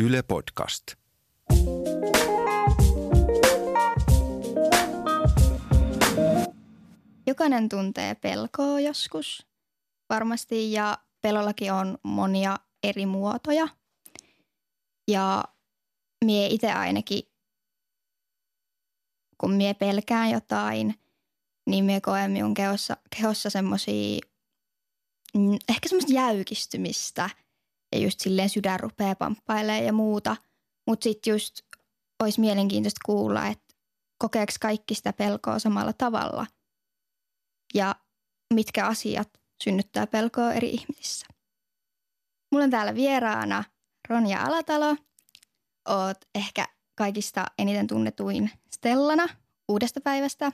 Yle Podcast. Jokainen tuntee pelkoa joskus varmasti ja pelollakin on monia eri muotoja. Ja mie itse ainakin, kun mie pelkään jotain, niin mie koen minun kehossa, kehossa semmoisia, mm, ehkä semmoista jäykistymistä ja just silleen sydän rupeaa pamppailemaan ja muuta. Mutta sitten just olisi mielenkiintoista kuulla, että kokeeko kaikki sitä pelkoa samalla tavalla ja mitkä asiat synnyttää pelkoa eri ihmisissä. Mulla on täällä vieraana Ronja Alatalo. Oot ehkä kaikista eniten tunnetuin Stellana uudesta päivästä.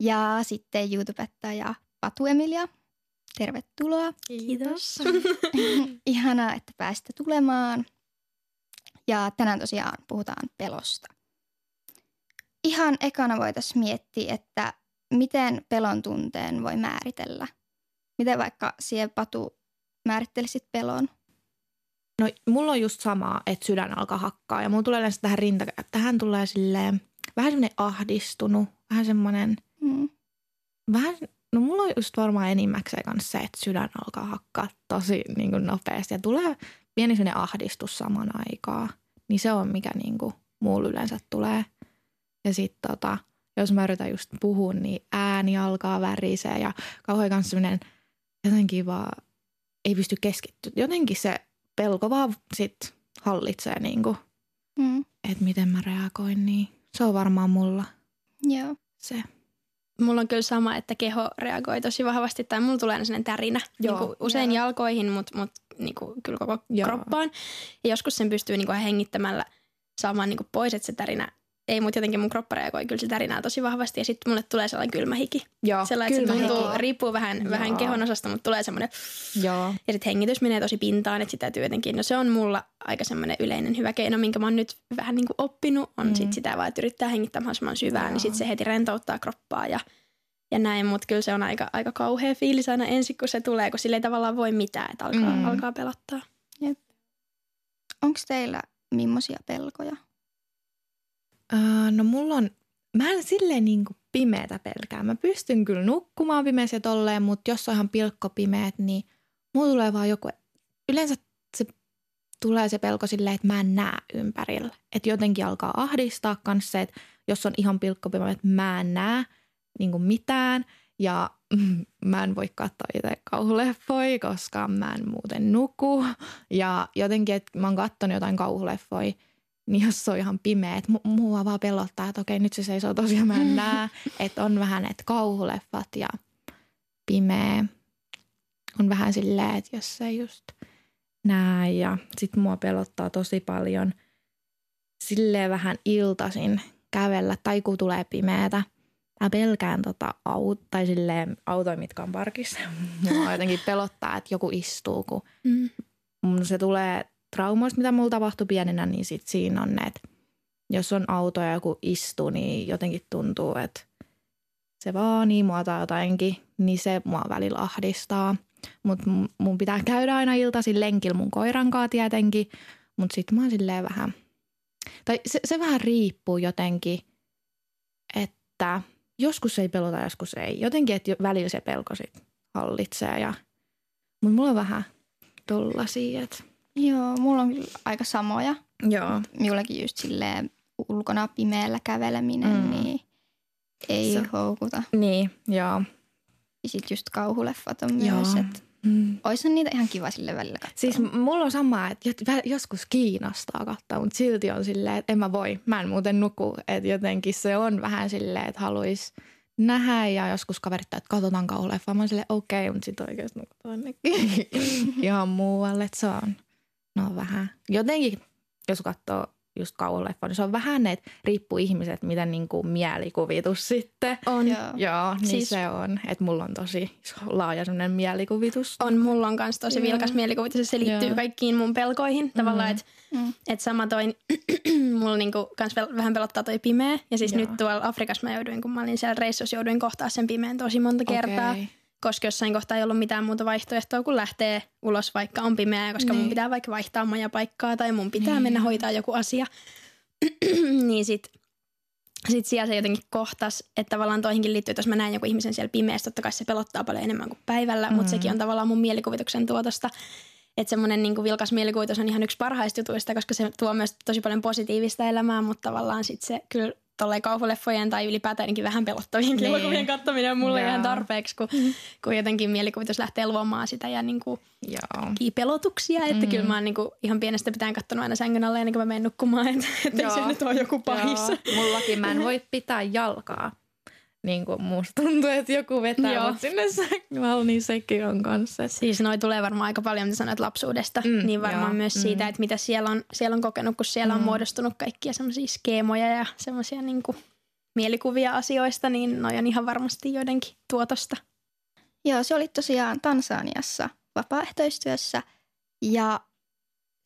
Ja sitten YouTubettaja Patu Emilia. Tervetuloa. Kiitos. Ihanaa, että pääsitte tulemaan. Ja tänään tosiaan puhutaan pelosta. Ihan ekana voitaisiin miettiä, että miten pelon tunteen voi määritellä. Miten vaikka siihen Patu määrittelisit pelon? No mulla on just sama, että sydän alkaa hakkaa ja mulla tulee yleensä tähän rinta, tähän tulee silleen vähän semmoinen ahdistunut, vähän semmoinen, Mm. vähän, no mulla on just varmaan enimmäkseen kanssa se, että sydän alkaa hakkaa tosi niin kuin nopeasti ja tulee pieni semmoinen ahdistus saman aikaa. Niin se on mikä niin kuin mulla yleensä tulee. Ja sitten tota, jos mä yritän just puhua, niin ääni alkaa värisee ja kauhean kanssa semmoinen jotenkin vaan ei pysty keskittyä. Jotenkin se pelko vaan sit hallitsee niin kuin, Mm. että miten mä reagoin, niin se on varmaan mulla Joo. se. Mulla on kyllä sama, että keho reagoi tosi vahvasti tai mulla tulee aina sellainen tärinä Joo. niin usein Joo. jalkoihin, mutta mut, niin kuin, kyllä koko Joo. kroppaan. Ja joskus sen pystyy niin kuin hengittämällä saamaan niin kuin pois, että se tärinä ei, mutta jotenkin mun kroppa reagoi kyllä se tärinää tosi vahvasti ja sitten mulle tulee sellainen kylmä hiki. Joo, Sellainen, että se kylmä tuntuu, hiki. riippuu vähän, Joo. vähän kehon osasta, mutta tulee semmoinen Joo, ja sitten hengitys menee tosi pintaan, että sitä täytyy jotenkin, no se on mulla aika semmoinen yleinen hyvä keino, minkä mä oon nyt vähän niin kuin oppinut, on Mm. sit sitä vaan, että yrittää hengittää mahdollisimman syvään, Joo. niin sitten se heti rentouttaa kroppaa ja, ja näin, mutta kyllä se on aika, aika kauhea fiilis aina ensin, kun se tulee, kun sille ei tavallaan voi mitään, että alkaa, Mm. mm. alkaa pelottaa. Onko teillä millaisia pelkoja? Öö, no mulla on, mä en silleen niin kuin pimeätä pelkää. Mä pystyn kyllä nukkumaan pimeässä tolleen, mutta jos on ihan pilkko pimeät, niin mulla tulee vaan joku, yleensä se tulee se pelko silleen, että mä en näe ympärillä. Että jotenkin alkaa ahdistaa kanssa se, että jos on ihan pilkko pimeä, että mä en näe niin kuin mitään ja mm, mä en voi katsoa itse kauhuleffoja, koska mä en muuten nuku. Ja jotenkin, että mä oon katsonut jotain kauhuleffoja, niin jos se on ihan pimeä, että mu- mua vaan pelottaa, että okei nyt se seisoo tosiaan, mä en näe. Että on vähän, että kauhuleffat ja pimeä on vähän silleen, että jos se just näe ja sit mua pelottaa tosi paljon silleen vähän iltasin kävellä tai kun tulee pimeätä. Mä pelkään tota aut, tai silleen autoja, mitkä on parkissa. Mua jotenkin pelottaa, että joku istuu, kun Mm. se tulee traumoista, mitä mulla tapahtui pienenä, niin sit siinä on ne, että jos on auto ja joku istuu, niin jotenkin tuntuu, että se vaanii mua tai jotainkin, niin se mua välillä ahdistaa. Mutta mun pitää käydä aina iltaisin lenkillä mun koiran kanssa tietenkin, mutta sitten mä oon silleen vähän, tai se, se vähän riippuu jotenkin, että joskus ei pelota, joskus ei. Jotenkin, että välillä se pelko sit hallitsee ja, mutta mulla on vähän tollasia, että Joo, mulla on kyllä aika samoja. Joo. Minullakin just silleen ulkona pimeällä käveleminen, Mm. niin ei Se- se. houkuta. Niin, joo. Ja sit just kauhuleffat on Joo. myös, että Mm. oishan niitä ihan kiva sille välillä katsoa. Siis mulla on sama, että joskus kiinnostaa katsoa, mutta silti on silleen, että en mä voi. Mä en muuten nuku. Että jotenkin se on vähän silleen, että haluaisi nähdä ja joskus kaverit että katsotaan kauhuleffa. Mä oon silleen, okei, okay, mutta sitten oikeasti nukutaan jonnekin ihan muualle. Että se on, no vähän. Jotenkin, jos katsoo just kauhuleffa, niin se on vähän, että riippuu ihmiset, miten niinku mielikuvitus sitten. On, Joo. Joo, niin siis... Se on. Että mulla on tosi laaja semmoinen mielikuvitus. on, mulla on myös tosi Joo. vilkas mielikuvitus ja se liittyy Joo. kaikkiin mun pelkoihin. Tavallaan, että Mm. Et sama toi, mulla niinku kans vel- vähän pelottaa toi pimeä. Ja siis Joo. nyt tuolla Afrikassa mä jouduin, kun mä olin siellä reissussa, jouduin kohtaa sen pimeän tosi monta kertaa. Koska jossain kohtaa ei ollut mitään muuta vaihtoehtoa kuin lähtee ulos, vaikka on pimeää, koska niin. mun pitää vaikka vaihtaa majapaikkaa tai mun pitää niin. mennä hoitaa joku asia. niin sit, sit siellä se jotenkin kohtas, että tavallaan toihinkin liittyy, että jos mä näen joku ihmisen siellä pimeässä, totta kai se pelottaa paljon enemmän kuin päivällä, mm. mutta sekin on tavallaan mun mielikuvituksen tuotosta. Että semmoinen niin vilkas mielikuvitus on ihan yksi parhaista jutuista, koska se tuo myös tosi paljon positiivista elämää, mutta tavallaan sitten se kyllä tolleen kaupaleffojen tai ylipäätään vähän pelottavien niin. elokuvien katsominen on mulle Joo. ihan tarpeeksi, kun, mm. kun jotenkin mielikuvitus lähtee luomaan sitä ja niin kuin pelotuksia. Että mm. kyllä mä oon niin kuin ihan pienestä pitäen katsonut aina sängyn alle ennen kuin mä menen nukkumaan, että, että ei se nyt ole joku pahis. Joo. Mullakin mä en voi pitää jalkaa niin kuin musta tuntuu, että joku vetää Joo. mut sinne sängyn niin sekin on kanssa. Siis noi tulee varmaan aika paljon, mitä sanoit lapsuudesta, mm, niin varmaan jo, myös mm. siitä, että mitä siellä on, siellä on kokenut, kun siellä mm. on muodostunut kaikkia semmoisia skeemoja ja semmoisia niin mielikuvia asioista, niin noi on ihan varmasti joidenkin tuotosta. Joo, se oli tosiaan Tansaniassa vapaaehtoistyössä ja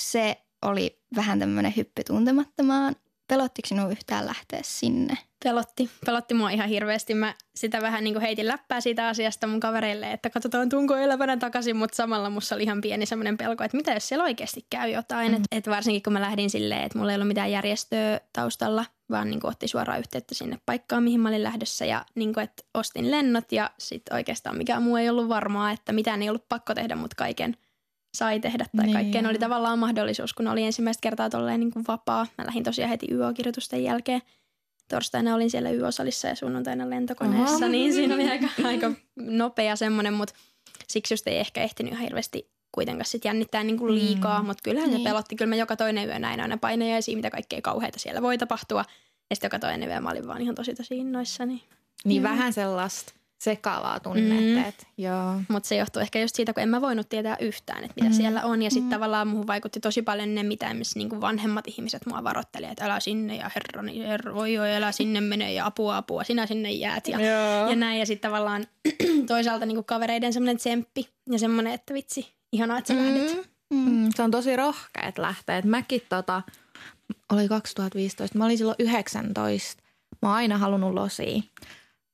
se oli vähän tämmöinen hyppy tuntemattomaan Pelottiko sinua yhtään lähteä sinne? Pelotti. Pelotti mua ihan hirveästi. Mä sitä vähän niin kuin heitin läppää siitä asiasta mun kavereille, että katsotaan tunko elävänä takaisin, mutta samalla musta oli ihan pieni semmoinen pelko, että mitä jos siellä oikeasti käy jotain. Mm. Että et varsinkin kun mä lähdin silleen, että mulla ei ollut mitään järjestöä taustalla, vaan niin kuin otti suoraan yhteyttä sinne paikkaan, mihin mä olin lähdössä ja niin kuin, että ostin lennot ja sitten oikeastaan mikään muu ei ollut varmaa, että mitään ei ollut pakko tehdä, mutta kaiken – sai tehdä tai niin. kaikkeen oli tavallaan mahdollisuus, kun oli ensimmäistä kertaa tolleen niin kuin vapaa. Mä lähdin tosiaan heti YO-kirjoitusten jälkeen. Torstaina olin siellä YO-salissa ja sunnuntaina lentokoneessa, Oho. niin siinä oli aika, aika nopea semmoinen, mutta siksi just ei ehkä ehtinyt ihan hirveästi kuitenkaan sit jännittää niin kuin liikaa, mm. mutta kyllähän niin. se pelotti. Kyllä mä joka toinen yö näin aina painajaisia, mitä kaikkea kauheita siellä voi tapahtua. Ja sitten joka toinen yö mä olin vaan ihan tosi tosi innoissani. Niin mm. vähän sellaista sekavaa tunnetta. Mm. Joo. Mutta se johtuu ehkä just siitä, kun en mä voinut tietää yhtään, että mitä mm. siellä on. Ja sitten mm. tavallaan muuhun vaikutti tosi paljon ne, mitä missä niinku vanhemmat ihmiset mua varoittelivat, että älä sinne ja herrani, herra, oi oi, älä sinne mene ja apua apua, sinä sinne jäät ja, ja näin. Ja sitten tavallaan toisaalta niinku kavereiden semmoinen tsemppi ja semmoinen, että vitsi, ihanaa, että sä mm. lähdet. Mm. Mm. Se on tosi rohkea, että lähtee. Et mäkin tota, oli 2015, mä olin silloin 19. Mä oon aina halunnut losia.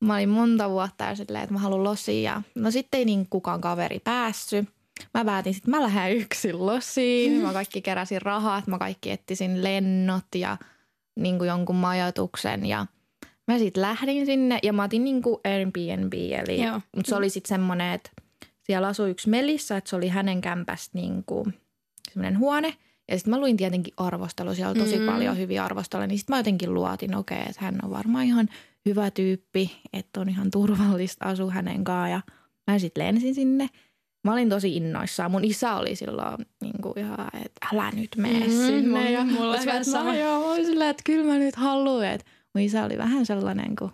Mä olin monta vuotta ja silleen, että mä haluan losia. No sitten ei niin kukaan kaveri päässyt. Mä päätin sitten, mä lähden yksin losiin. Mä kaikki keräsin rahat, mä kaikki etsisin lennot ja niin kuin jonkun majoituksen ja mä sitten lähdin sinne ja mä otin niin kuin Airbnb. Eli, mutta se oli sitten semmoinen, että siellä asui yksi Melissa, että se oli hänen kämpästä niin kuin semmoinen huone. Ja sitten mä luin tietenkin arvostelu, siellä oli tosi mm. paljon hyviä arvosteluja, niin sitten mä jotenkin luotin, okei, okay, että hän on varmaan ihan hyvä tyyppi, että on ihan turvallista asua hänen kanssaan ja mä sitten lensin sinne. Mä olin tosi innoissaan. Mun isä oli silloin niin kuin ihan, että älä nyt mene mm, sinne. Ja mulla oli sama. Joo, mä olin silleen, että kyllä mä nyt haluan. Että mun isä oli vähän sellainen, kun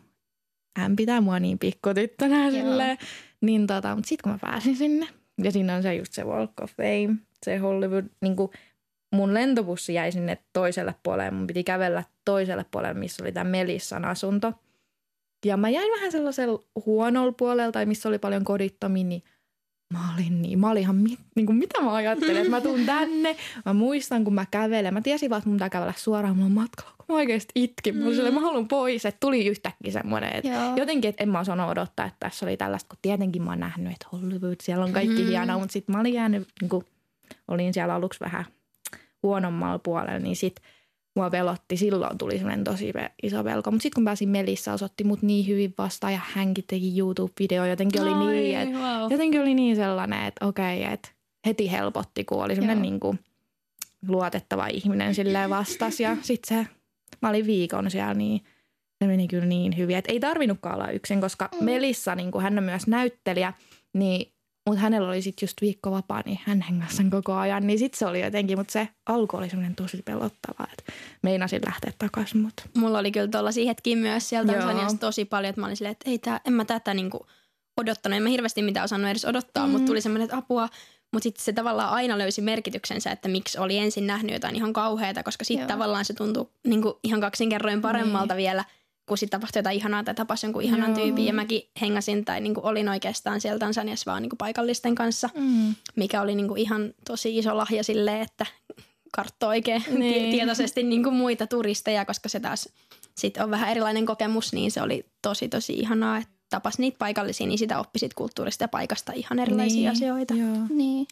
hän pitää mua niin pikkutyttönä silleen. Niin tota, mutta sitten kun mä pääsin sinne, ja siinä on se just se Walk of Fame, se Hollywood, niin kuin mun lentobussi jäi sinne toiselle puolelle. Mun piti kävellä toiselle puolelle, missä oli tämä Melissan asunto – ja mä jäin vähän sellaisella huonolla puolella, tai missä oli paljon kodittomia, niin mä olin niin, mä olin ihan, mit, niin kuin mitä mä ajattelin, että mä tuun tänne. Mä muistan, kun mä kävelen, mä tiesin vaan, että mun pitää kävellä suoraan mulla matkalla, kun mä oikeasti itkin. Mä, mm. mä haluan pois, että tuli yhtäkkiä semmoinen, että Joo. jotenkin, että en mä osannut odottaa, että tässä oli tällaista, kun tietenkin mä oon nähnyt, että Hollywood, siellä on kaikki mm. hienoa, mutta sitten mä olin jäänyt, niin kuin, olin siellä aluksi vähän huonommalla puolella, niin sitten mua velotti. Silloin tuli semmoinen tosi iso velko. Mutta sitten kun pääsin Melissa, osoitti mut niin hyvin vastaan ja hänkin teki YouTube-video. Jotenkin oli Ai, niin, että wow. jotenkin oli niin sellainen, että okei, että heti helpotti, kun oli semmoinen niin kuin luotettava ihminen silleen vastas. Ja sitten se, mä olin viikon siellä, niin se meni kyllä niin hyvin. Että ei tarvinnutkaan olla yksin, koska mm. Melissa, niin kuin hän on myös näyttelijä, niin mutta hänellä oli sitten just viikko vapaa, niin hän hengasi sen koko ajan. Niin sitten se oli jotenkin, mutta se alku oli semmoinen tosi pelottava, että meinasin lähteä takaisin. Mutta. Mulla oli kyllä tuollaisia hetkiä myös sieltä Tansaniasta tosi paljon, että mä olin silleen, että ei tää, en mä tätä niinku odottanut. En mä hirveästi mitään osannut edes odottaa, mm. mutta tuli semmoinen, että apua. Mutta sitten se tavallaan aina löysi merkityksensä, että miksi oli ensin nähnyt jotain ihan kauheata, koska sitten tavallaan se tuntui niinku ihan kaksinkerroin paremmalta niin. vielä – kun sitten tapahtui jotain ihanaa tai tapasi jonkun ihanan Joo. tyypin. Ja mäkin hengasin tai niin kuin olin oikeastaan siellä Tansaniassa vaan niin kuin paikallisten kanssa, mm. mikä oli niin kuin ihan tosi iso lahja silleen, että karttoi oikein niin. tietoisesti niin kuin muita turisteja, koska se taas sitten on vähän erilainen kokemus, niin se oli tosi tosi ihanaa, että tapas niitä paikallisia, niin sitä oppisit kulttuurista ja paikasta ihan erilaisia niin, asioita. Joo. Niin.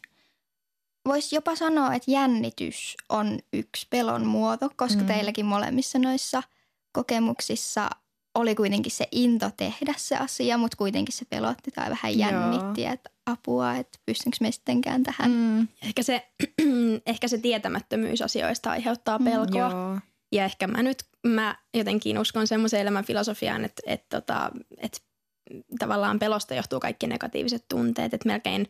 Voisi jopa sanoa, että jännitys on yksi pelon muoto, koska mm. teilläkin molemmissa noissa kokemuksissa oli kuitenkin se into tehdä se asia, mutta kuitenkin se pelotti tai vähän Joo. jännitti, että apua, että pystynkö me sittenkään tähän. Mm, Ehkä, se, ehkä se tietämättömyys asioista aiheuttaa Mm, pelkoa. joo. Ja ehkä mä nyt mä jotenkin uskon semmoiseen elämän filosofiaan, että, että, tota, että tavallaan pelosta johtuu kaikki negatiiviset tunteet. Että melkein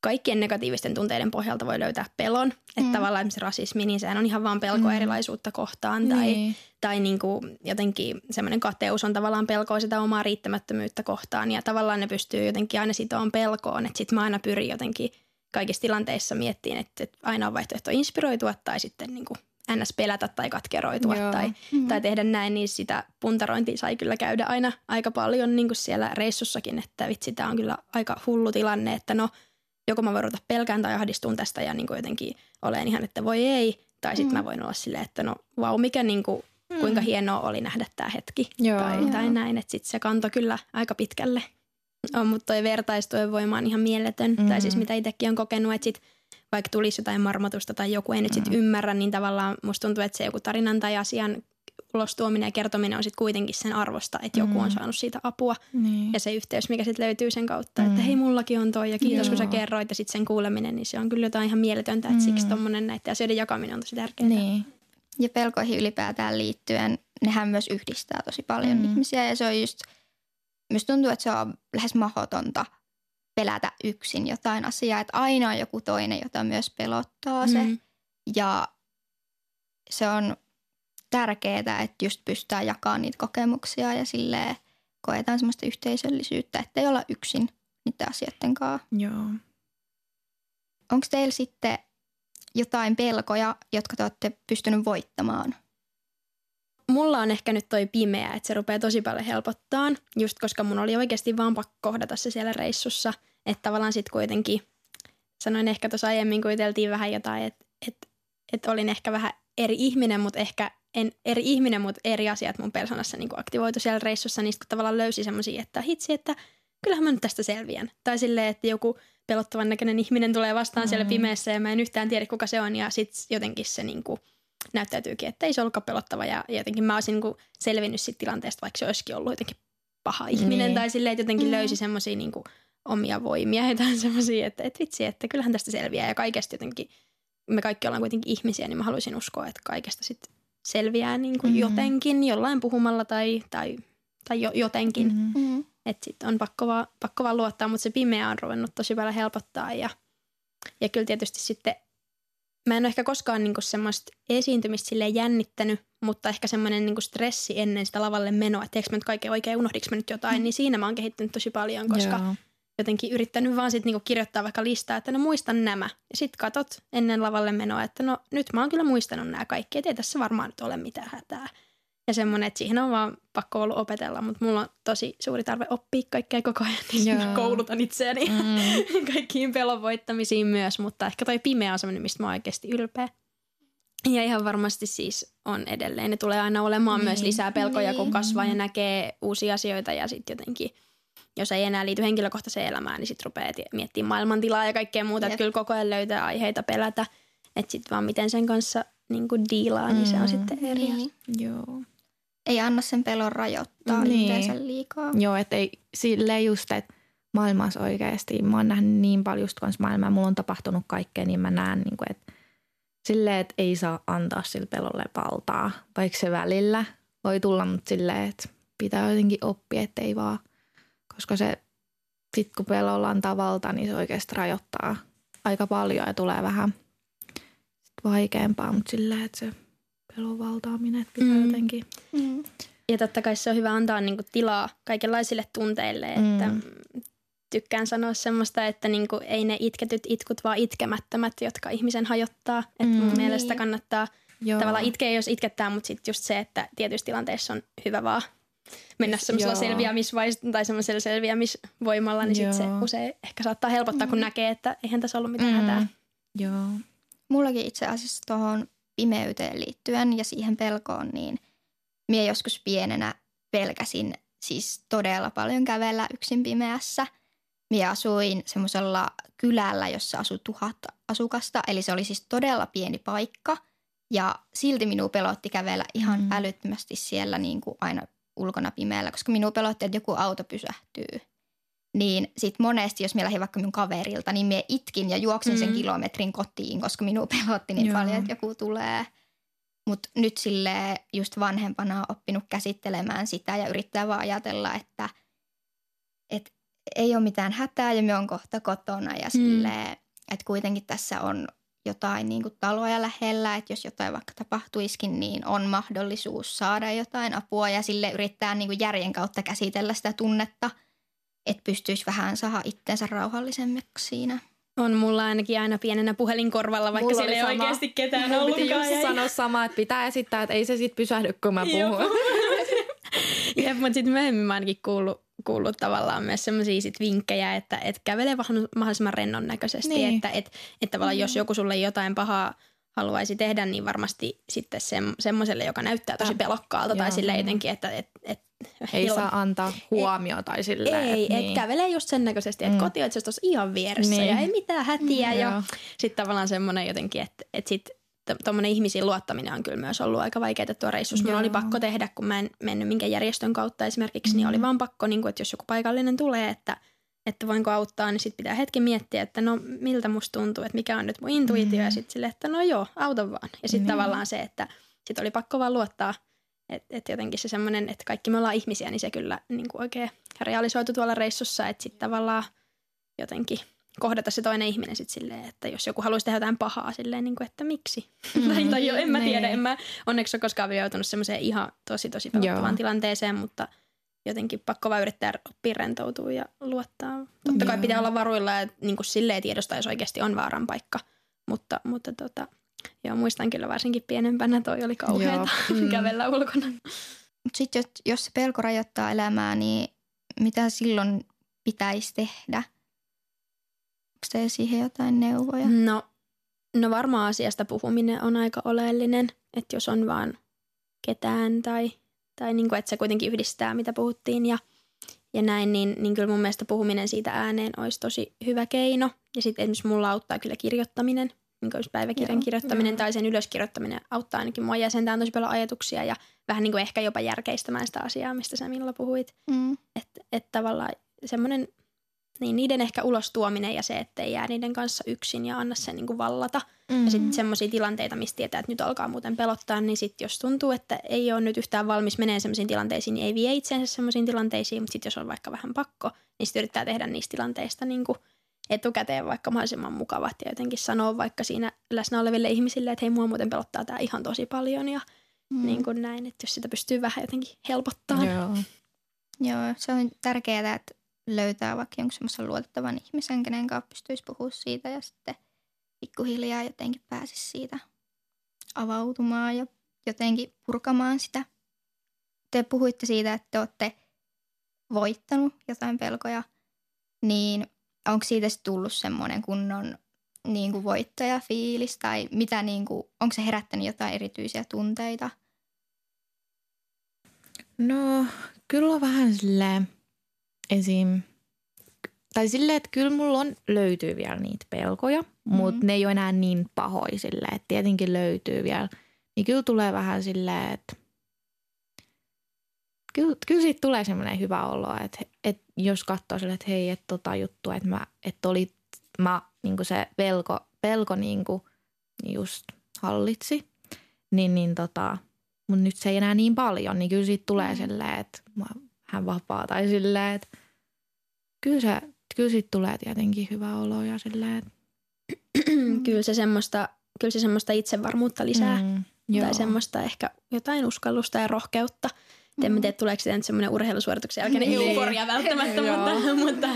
kaikkien negatiivisten tunteiden pohjalta voi löytää pelon. Että Mm. tavallaan esimerkiksi rasismi, niin sehän on ihan vaan pelko Mm. erilaisuutta kohtaan. Tai, Niin. tai niin kuin jotenkin semmoinen kateus on tavallaan pelkoa sitä omaa riittämättömyyttä kohtaan. Ja tavallaan ne pystyy jotenkin aina sitoon pelkoon. Että sitten mä aina pyrin jotenkin kaikissa tilanteissa miettimään, että, että aina on vaihtoehto inspiroitua tai sitten niin kuin ns. pelätä tai katkeroitua Joo. tai, Mm. tai tehdä näin, niin sitä puntarointia sai kyllä käydä aina aika paljon niin kuin siellä reissussakin, että vitsi, tämä on kyllä aika hullu tilanne, että no joko mä voin ruveta pelkään tai ahdistun tästä ja niin kuin jotenkin olen ihan, että voi ei, tai sitten Mm. mä voin olla silleen, että no vau, mikä niin kuin, kuinka hienoa oli nähdä tämä hetki Joo. tai, Joo. tai näin, että sitten se kanto kyllä aika pitkälle. On, mutta toi vertaistuen voima on ihan mieletön, mm. tai siis Mhm. mitä itsekin on kokenut, että sit vaikka tulisi jotain marmotusta tai joku ei nyt sit Mm. ymmärrä, niin tavallaan musta tuntuu, että se joku tarinan tai asian ulostuominen ja kertominen on sitten kuitenkin sen arvosta, että joku Mm. on saanut siitä apua Niin. ja se yhteys, mikä sitten löytyy sen kautta, että Mm. hei mullakin on toi ja kiitos kun sä Joo. kerroit ja sitten sen kuuleminen, niin se on kyllä jotain ihan mieletöntä, että siksi Mm. tommonen näiden asioiden jakaminen on tosi tärkeää. Niin. Ja pelkoihin ylipäätään liittyen, nehän myös yhdistää tosi paljon Mm. mm. ihmisiä ja se on just, myös tuntuu, että se on lähes mahdotonta pelätä yksin jotain asiaa, että aina on joku toinen, jota myös pelottaa se. Mm. Ja se on tärkeää, että just pystytään jakamaan niitä kokemuksia ja silleen koetaan semmoista yhteisöllisyyttä, ettei olla yksin niiden asioiden kanssa. Joo. Onko teillä sitten jotain pelkoja, jotka te olette pystynyt voittamaan? mulla on ehkä nyt toi pimeä, että se rupeaa tosi paljon helpottaa, just koska mun oli oikeasti vaan pakko kohdata se siellä reissussa. Että tavallaan sitten kuitenkin, sanoin ehkä tuossa aiemmin, kun juteltiin vähän jotain, että et, et olin ehkä vähän eri ihminen, mutta ehkä en eri ihminen, mutta eri asiat mun persoonassa niin aktivoitu siellä reissussa, niin sitten tavallaan löysi semmoisia, että hitsi, että kyllähän mä nyt tästä selviän. Tai silleen, että joku pelottavan näköinen ihminen tulee vastaan mm. siellä pimeässä ja mä en yhtään tiedä, kuka se on. Ja sitten jotenkin se niin kuin, näyttäytyykin, että ei se ollutkaan pelottava ja jotenkin mä olisin niin selvinnyt siitä tilanteesta, vaikka se olisikin ollut jotenkin paha ihminen Niin. tai silleen, että jotenkin Mm. löysi semmoisia niin omia voimia ja jotain semmoisia, että, että vitsi, että kyllähän tästä selviää ja kaikesta jotenkin, me kaikki ollaan kuitenkin ihmisiä, niin mä haluaisin uskoa, että kaikesta sitten selviää niin kuin Mhm. jotenkin, jollain puhumalla tai, tai, tai jo, jotenkin. Mhm. Mm. Että sitten on pakko vaan, pakko vaan luottaa, mutta se pimeä on ruvennut tosi paljon helpottaa. Ja, ja kyllä tietysti sitten, mä en ole ehkä koskaan niinku semmoista esiintymistä silleen jännittänyt, mutta ehkä semmoinen niinku stressi ennen sitä lavalle menoa, että teekö mä nyt kaiken oikein, unohdinko mä nyt jotain, niin siinä mä oon kehittynyt tosi paljon, koska Joo. Jotenkin yrittänyt vaan sit niinku kirjoittaa vaikka listaa, että no muistan nämä. Ja sit katot ennen lavalle menoa, että no nyt mä oon kyllä muistanut nämä kaikki, et ei tässä varmaan nyt ole mitään hätää. Ja semmoinen, että siihen on vaan pakko ollut opetella, mutta mulla on tosi suuri tarve oppia kaikkea koko ajan, niin Joo. koulutan itseäni Mm. kaikkiin pelon voittamisiin myös, mutta ehkä toi pimeä on semmoinen, mistä mä oon oikeasti ylpeä. Ja ihan varmasti siis on edelleen. Ne tulee aina olemaan niin, myös Niin. lisää pelkoja, kun Niin. kasvaa ja näkee uusia asioita ja sitten jotenkin, jos ei enää liity henkilökohtaiseen elämään, niin sitten rupeaa miettimään maailmantilaa ja kaikkea muuta. Että kyllä koko ajan löytää aiheita pelätä. Että sitten vaan miten sen kanssa niin kuin diilaa, niin se on Mm. sitten eri asia. Niin. Joo. Ei anna sen pelon rajoittaa Niin. niin. itseensä liikaa. Joo, että ei silleen just, että maailmassa oikeasti, mä oon nähnyt niin paljon just kans maailmaa, mulla on tapahtunut kaikkea, niin mä näen, niin kuin, että silleen, että ei saa antaa sille pelolle valtaa, vaikka se välillä voi tulla, mutta silleen, että pitää jotenkin oppia, että ei vaan, koska se, sit kun pelolla antaa valtaa, niin se oikeasti rajoittaa aika paljon ja tulee vähän sit vaikeampaa, mutta silleen, että se pelon valtaaminen, että pitää Mm. jotenkin, Mm. Ja totta kai se on hyvä antaa niinku tilaa kaikenlaisille tunteille, että Mm. mm. tykkään sanoa semmoista, että niinku ei ne itketyt itkut, vaan itkemättömät, jotka ihmisen hajottaa. Että Mm. mun mielestä Niin. kannattaa joo. tavallaan itkeä, jos itkettää, mutta sitten just se, että tietyissä tilanteissa on hyvä vaan mennä semmoisella selviämisvais- tai semmoisella selviämisvoimalla, niin sitten se usein ehkä saattaa helpottaa, kun Mm. näkee, että eihän tässä ollut mitään Mm. hätää. Joo. Mullakin itse asiassa tuohon pimeyteen liittyen ja siihen pelkoon, niin minä joskus pienenä pelkäsin siis todella paljon kävellä yksin pimeässä. Minä asuin semmoisella kylällä, jossa asui tuhat asukasta, eli se oli siis todella pieni paikka. Ja silti minua pelotti kävellä ihan mm. älyttömästi siellä niin kuin aina ulkona pimeällä, koska minua pelotti, että joku auto pysähtyy. Niin sit monesti, jos minä lähdin vaikka minun kaverilta, niin minä itkin ja juoksin mm. sen kilometrin kotiin, koska minua pelotti niin Joo. paljon, että joku tulee. Mutta nyt sille just vanhempana on oppinut käsittelemään sitä ja yrittää vaan ajatella, että et ei ole mitään hätää ja me on kohta kotona ja sille, mm. että kuitenkin tässä on jotain niin kuin taloja lähellä, että jos jotain vaikka tapahtuisikin, niin on mahdollisuus saada jotain apua ja sille yrittää niin kuin järjen kautta käsitellä sitä tunnetta, että pystyisi vähän saada itsensä rauhallisemmaksi siinä. On mulla ainakin aina pienenä puhelinkorvalla, vaikka siellä ei sama. oikeasti ketään ollut. Piti just sanoa sama, että pitää esittää, että ei se sitten pysähdy, kun mä puhun. Jep, mutta sitten myöhemmin mä ainakin kuullut, kuullut tavallaan myös semmoisia sit vinkkejä, että et kävelee mahdollisimman rennon näköisesti. Niin. Että et, et tavallaan mm. jos joku sulle jotain pahaa haluaisi tehdä, niin varmasti sitten se, semmoiselle, joka näyttää tosi pelokkaalta tai sille jotenkin, että et, et, ei hil... saa antaa huomiota tai silleen. Ei, että niin. et kävelee just sen näköisesti, että mm. koti on tuossa ihan vieressä niin. ja ei mitään hätiä. Mm, ja sitten tavallaan semmoinen jotenkin, että, että sitten tuommoinen ihmisiin luottaminen on kyllä myös ollut aika vaikeaa tuo reissus. Mulla oli pakko tehdä, kun mä en mennyt minkään järjestön kautta esimerkiksi, mm. niin oli mm. vaan pakko, niin kuin, että jos joku paikallinen tulee, että, että voinko auttaa, niin sitten pitää hetki miettiä, että no miltä musta tuntuu, että mikä on nyt mun intuitio mm. ja sitten silleen, että no joo, auta vaan. Ja sitten mm. tavallaan se, että sitten oli pakko vaan luottaa, että et jotenkin se semmoinen, että kaikki me ollaan ihmisiä, niin se kyllä niin kuin oikein realisoitu tuolla reissussa, että sitten tavallaan jotenkin – kohdata se toinen ihminen sitten silleen, että jos joku haluaisi tehdä jotain pahaa silleen, niin kuin, että miksi? Mm, tai, tai jo, en mä tiedä, niin. en mä onneksi ole koskaan vielä joutunut semmoiseen ihan tosi tosi pelottavaan tilanteeseen, mutta jotenkin pakko vaan yrittää oppia rentoutua ja luottaa. Totta kai Joo. pitää olla varuilla ja niin kuin silleen tiedostaa, jos oikeasti on vaaran paikka, mutta, mutta tota, joo, muistan kyllä varsinkin pienempänä toi oli kauheata mm. kävellä ulkona. Sitten jos, jos se pelko rajoittaa elämää, niin mitä silloin pitäisi tehdä – Onko teillä siihen jotain neuvoja? No, no varmaan asiasta puhuminen on aika oleellinen, että jos on vaan ketään tai, tai niin kuin, että se kuitenkin yhdistää, mitä puhuttiin ja, ja näin, niin, niin kyllä mun mielestä puhuminen siitä ääneen olisi tosi hyvä keino. Ja sitten esimerkiksi mulla auttaa kyllä kirjoittaminen, niin kuin päiväkirjan joo, kirjoittaminen joo. tai sen ylöskirjoittaminen auttaa ainakin mua jäsentään tosi paljon ajatuksia ja vähän niin kuin ehkä jopa järkeistämään sitä asiaa, mistä sä Milla puhuit. Mm. Että et tavallaan semmoinen niin niiden ehkä ulos tuominen ja se, että ei jää niiden kanssa yksin ja anna sen niin kuin vallata. Mm-hmm. Ja sitten semmoisia tilanteita, mistä tietää, että nyt alkaa muuten pelottaa, niin sitten jos tuntuu, että ei ole nyt yhtään valmis menee semmoisiin tilanteisiin, niin ei vie itseensä semmoisiin tilanteisiin, mutta sitten jos on vaikka vähän pakko, niin sitten yrittää tehdä niistä tilanteista niin kuin etukäteen vaikka mahdollisimman mukavat ja jotenkin sanoa vaikka siinä läsnä oleville ihmisille, että hei mua muuten pelottaa tämä ihan tosi paljon ja mm. niin kuin näin, että jos sitä pystyy vähän jotenkin helpottaa. Joo. Joo, se on tärkeää, että löytää vaikka jonkun semmoisen luotettavan ihmisen, kenen kanssa pystyisi puhua siitä ja sitten pikkuhiljaa jotenkin pääsisi siitä avautumaan ja jotenkin purkamaan sitä. Te puhuitte siitä, että te olette voittanut jotain pelkoja, niin onko siitä tullut semmoinen kunnon niin kuin voittajafiilis tai mitä niin kuin, onko se herättänyt jotain erityisiä tunteita? No, kyllä vähän silleen esim. Tai silleen, että kyllä mulla on, löytyy vielä niitä pelkoja, mm-hmm. mutta ne ei ole enää niin pahoja silleen, että tietenkin löytyy vielä. Niin kyllä tulee vähän silleen, että kyllä, kyllä siitä tulee semmoinen hyvä olo, että, että jos katsoo silleen, että hei, että tota juttua, että, mä, että oli mä, niin se pelko, pelko niin just hallitsi, niin, niin tota, mutta nyt se ei enää niin paljon, niin kyllä siitä tulee mm. silleen, että mä hän vapaa. Tai silleen, että kyllä, se, kyllä siitä tulee tietenkin hyvä olo ja silleen, että... kyllä se semmoista, kyllä se semmoista itsevarmuutta lisää. Mm, tai semmoista ehkä jotain uskallusta ja rohkeutta – en mä tiedä, tuleeko sitten semmoinen urheilusuorituksen jälkeinen niin. euforia välttämättä, mutta, mutta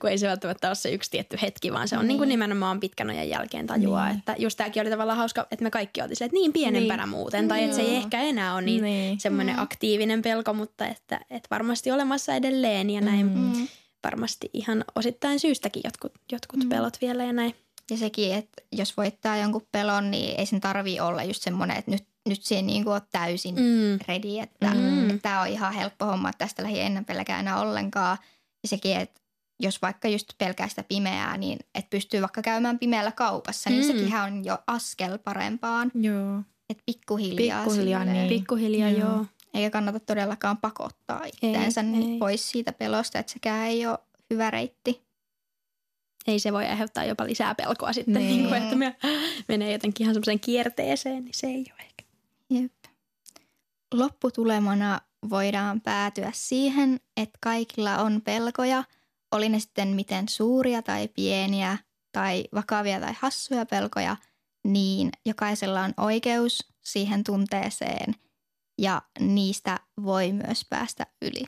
kun ei se välttämättä ole se yksi tietty hetki, vaan se on niin. Niin nimenomaan pitkän ajan jälkeen tajua. Niin. Että just tämäkin oli tavallaan hauska, että me kaikki oltiin että niin pienempänä niin. muuten, tai että se ei ehkä enää ole niin, niin. semmoinen mm. aktiivinen pelko, mutta että, että varmasti olemassa edelleen ja näin. Mm. Varmasti ihan osittain syystäkin jotkut, jotkut mm. pelot vielä ja näin. Ja sekin, että jos voittaa jonkun pelon, niin ei sen tarvi olla just semmoinen, että nyt nyt siihen niin kuin ole täysin Mm. ready, että Mm. tämä on ihan helppo homma, että tästä lähi ennen pelkää enää ollenkaan. Ja sekin, että jos vaikka just pelkää sitä pimeää, niin että pystyy vaikka käymään pimeällä kaupassa, niin Mm. sekinhän on jo askel parempaan. Joo. Että pikkuhiljaa, Pikkuhiljaa, silleen. niin. Pikkuhiljaa, Joo. joo. Eikä kannata todellakaan pakottaa itteensä Ei, niin ei. pois siitä pelosta, että sekään ei ole hyvä reitti. Ei se voi aiheuttaa jopa lisää pelkoa sitten, Niin. niin. kuin, että me menee jotenkin ihan semmoiseen kierteeseen, niin se ei ole. Jep. Lopputulemana voidaan päätyä siihen, että kaikilla on pelkoja, oli ne sitten miten suuria tai pieniä tai vakavia tai hassuja pelkoja, niin jokaisella on oikeus siihen tunteeseen ja niistä voi myös päästä yli.